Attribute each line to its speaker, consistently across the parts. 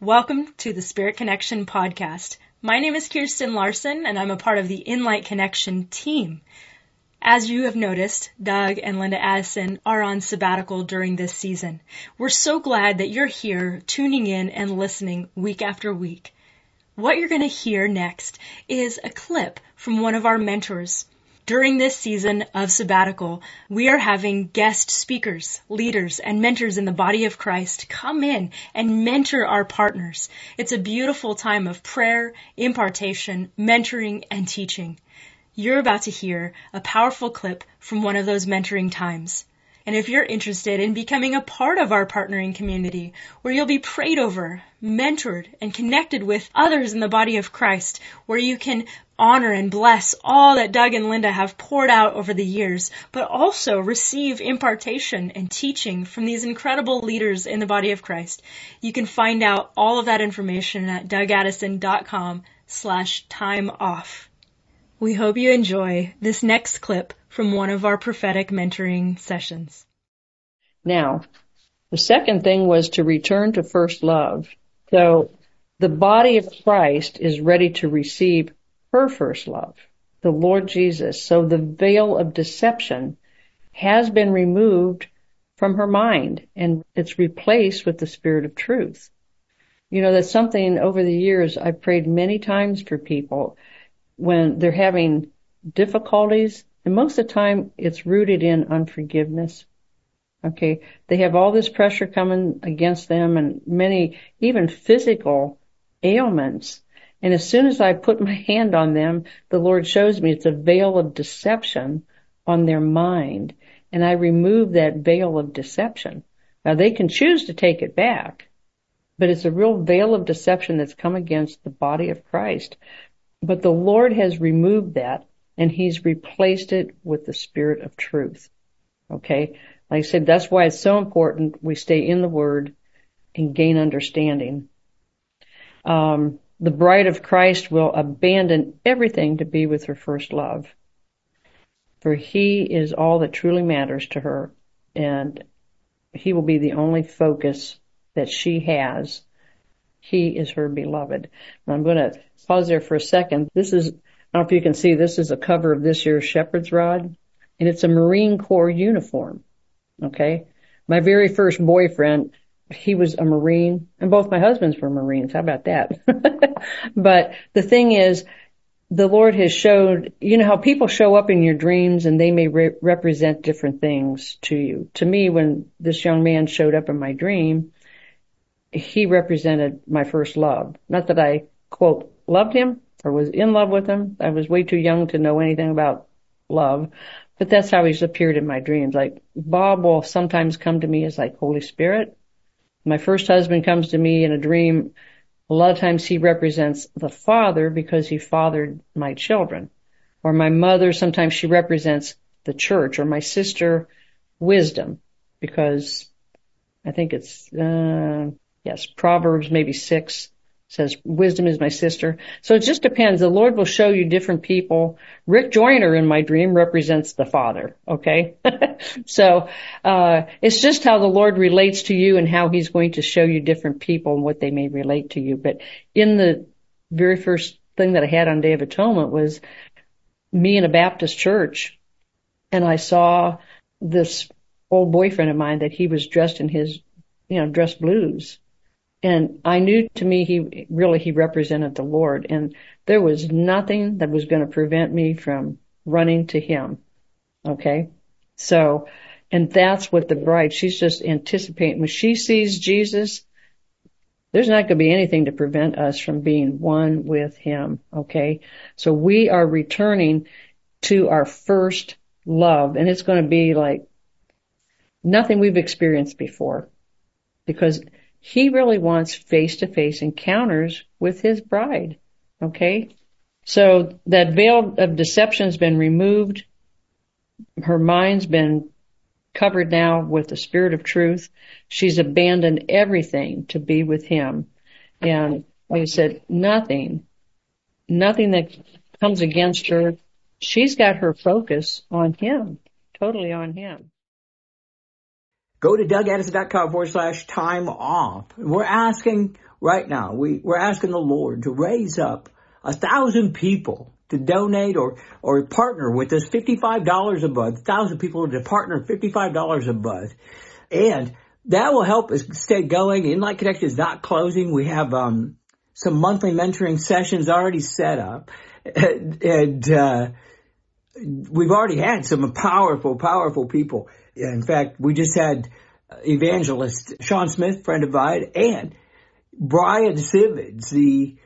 Speaker 1: Welcome to the Spirit Connection podcast. My name is Kirsten Larson and I'm a part of the InLight Connection team. As you have noticed, Doug and Linda Addison are on sabbatical during this season. We're so glad that you're here tuning in and listening week after week. What you're going to hear next is a clip from one of our mentors, during this season of sabbatical, we are having guest speakers, leaders, and mentors in the body of Christ come in and mentor our partners. It's a beautiful time of prayer, impartation, mentoring, and teaching. You're about to hear a powerful clip from one of those mentoring times. And if you're interested in becoming a part of our partnering community, where you'll be prayed over, mentored, and connected with others in the body of Christ, where you can honor and bless all that Doug and Linda have poured out over the years, but also receive impartation and teaching from these incredible leaders in the body of Christ. You can find out all of that information at dougaddison.com slash time off. We hope you enjoy this next clip from one of our prophetic mentoring sessions.
Speaker 2: Now, the second thing was to return to first love. So the body of Christ is ready to receive her first love, the Lord Jesus. So the veil of deception has been removed from her mind and it's replaced with the spirit of truth. You know, that's something over the years I've prayed many times for people when they're having difficulties and most of the time it's rooted in unforgiveness. Okay. They have all this pressure coming against them and many even physical ailments and as soon as I put my hand on them, the Lord shows me it's a veil of deception on their mind. And I remove that veil of deception. Now they can choose to take it back, but it's a real veil of deception that's come against the body of Christ. But the Lord has removed that and he's replaced it with the spirit of truth. Okay. Like I said, that's why it's so important we stay in the word and gain understanding. Um, the bride of Christ will abandon everything to be with her first love. For he is all that truly matters to her and he will be the only focus that she has. He is her beloved. And I'm going to pause there for a second. This is, I don't know if you can see, this is a cover of this year's Shepherd's Rod and it's a Marine Corps uniform. Okay. My very first boyfriend, he was a Marine and both my husbands were Marines. How about that? but the thing is, the Lord has showed, you know how people show up in your dreams and they may re- represent different things to you. To me, when this young man showed up in my dream, he represented my first love. Not that I, quote, loved him or was in love with him. I was way too young to know anything about love. But that's how he's appeared in my dreams. Like Bob will sometimes come to me as like Holy Spirit my first husband comes to me in a dream. A lot of times he represents the father because he fathered my children. Or my mother, sometimes she represents the church. Or my sister, wisdom, because I think it's, uh, yes, Proverbs maybe six says wisdom is my sister. So it just depends. The Lord will show you different people. Rick Joyner in my dream represents the father. Okay. so, uh, it's just how the Lord relates to you and how he's going to show you different people and what they may relate to you. But in the very first thing that I had on Day of Atonement was me in a Baptist church and I saw this old boyfriend of mine that he was dressed in his, you know, dress blues and I knew to me he really he represented the Lord and there was nothing that was going to prevent me from running to him. Okay. So, and that's what the bride, she's just anticipating when she sees Jesus, there's not going to be anything to prevent us from being one with him. Okay. So we are returning to our first love and it's going to be like nothing we've experienced before because he really wants face to face encounters with his bride. Okay? So that veil of deception has been removed. Her mind's been covered now with the spirit of truth. She's abandoned everything to be with him. And like I said, nothing, nothing that comes against her. She's got her focus on him, totally on him.
Speaker 3: Go to dougaddison.com forward slash time off. We're asking right now, we, we're asking the Lord to raise up a thousand people to donate or, or partner with us $55 a month, thousand people to partner $55 a month. And that will help us stay going. InLight Connection is not closing. We have, um, some monthly mentoring sessions already set up. And, and uh, we've already had some powerful, powerful people. In fact, we just had evangelist Sean Smith, friend of mine, and Brian Simmons, the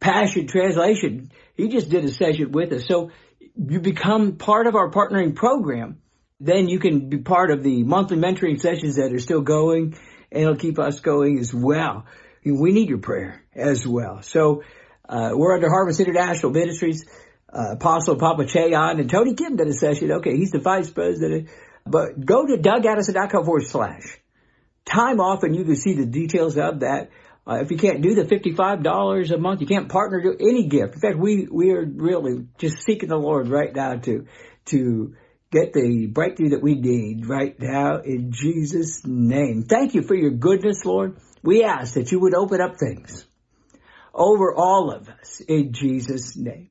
Speaker 3: Passion Translation. He just did a session with us. So you become part of our partnering program. Then you can be part of the monthly mentoring sessions that are still going and it'll keep us going as well. We need your prayer as well. So, uh, we're under Harvest International Ministries uh, Apostle Papa Ché Ahn and Tony Kim did a session. Okay, he's the vice president. But go to dougaddison.com forward slash time off and you can see the details of that. Uh, if you can't do the $55 a month, you can't partner to any gift. In fact, we, we are really just seeking the Lord right now to, to get the breakthrough that we need right now in Jesus' name. Thank you for your goodness, Lord. We ask that you would open up things over all of us in Jesus' name.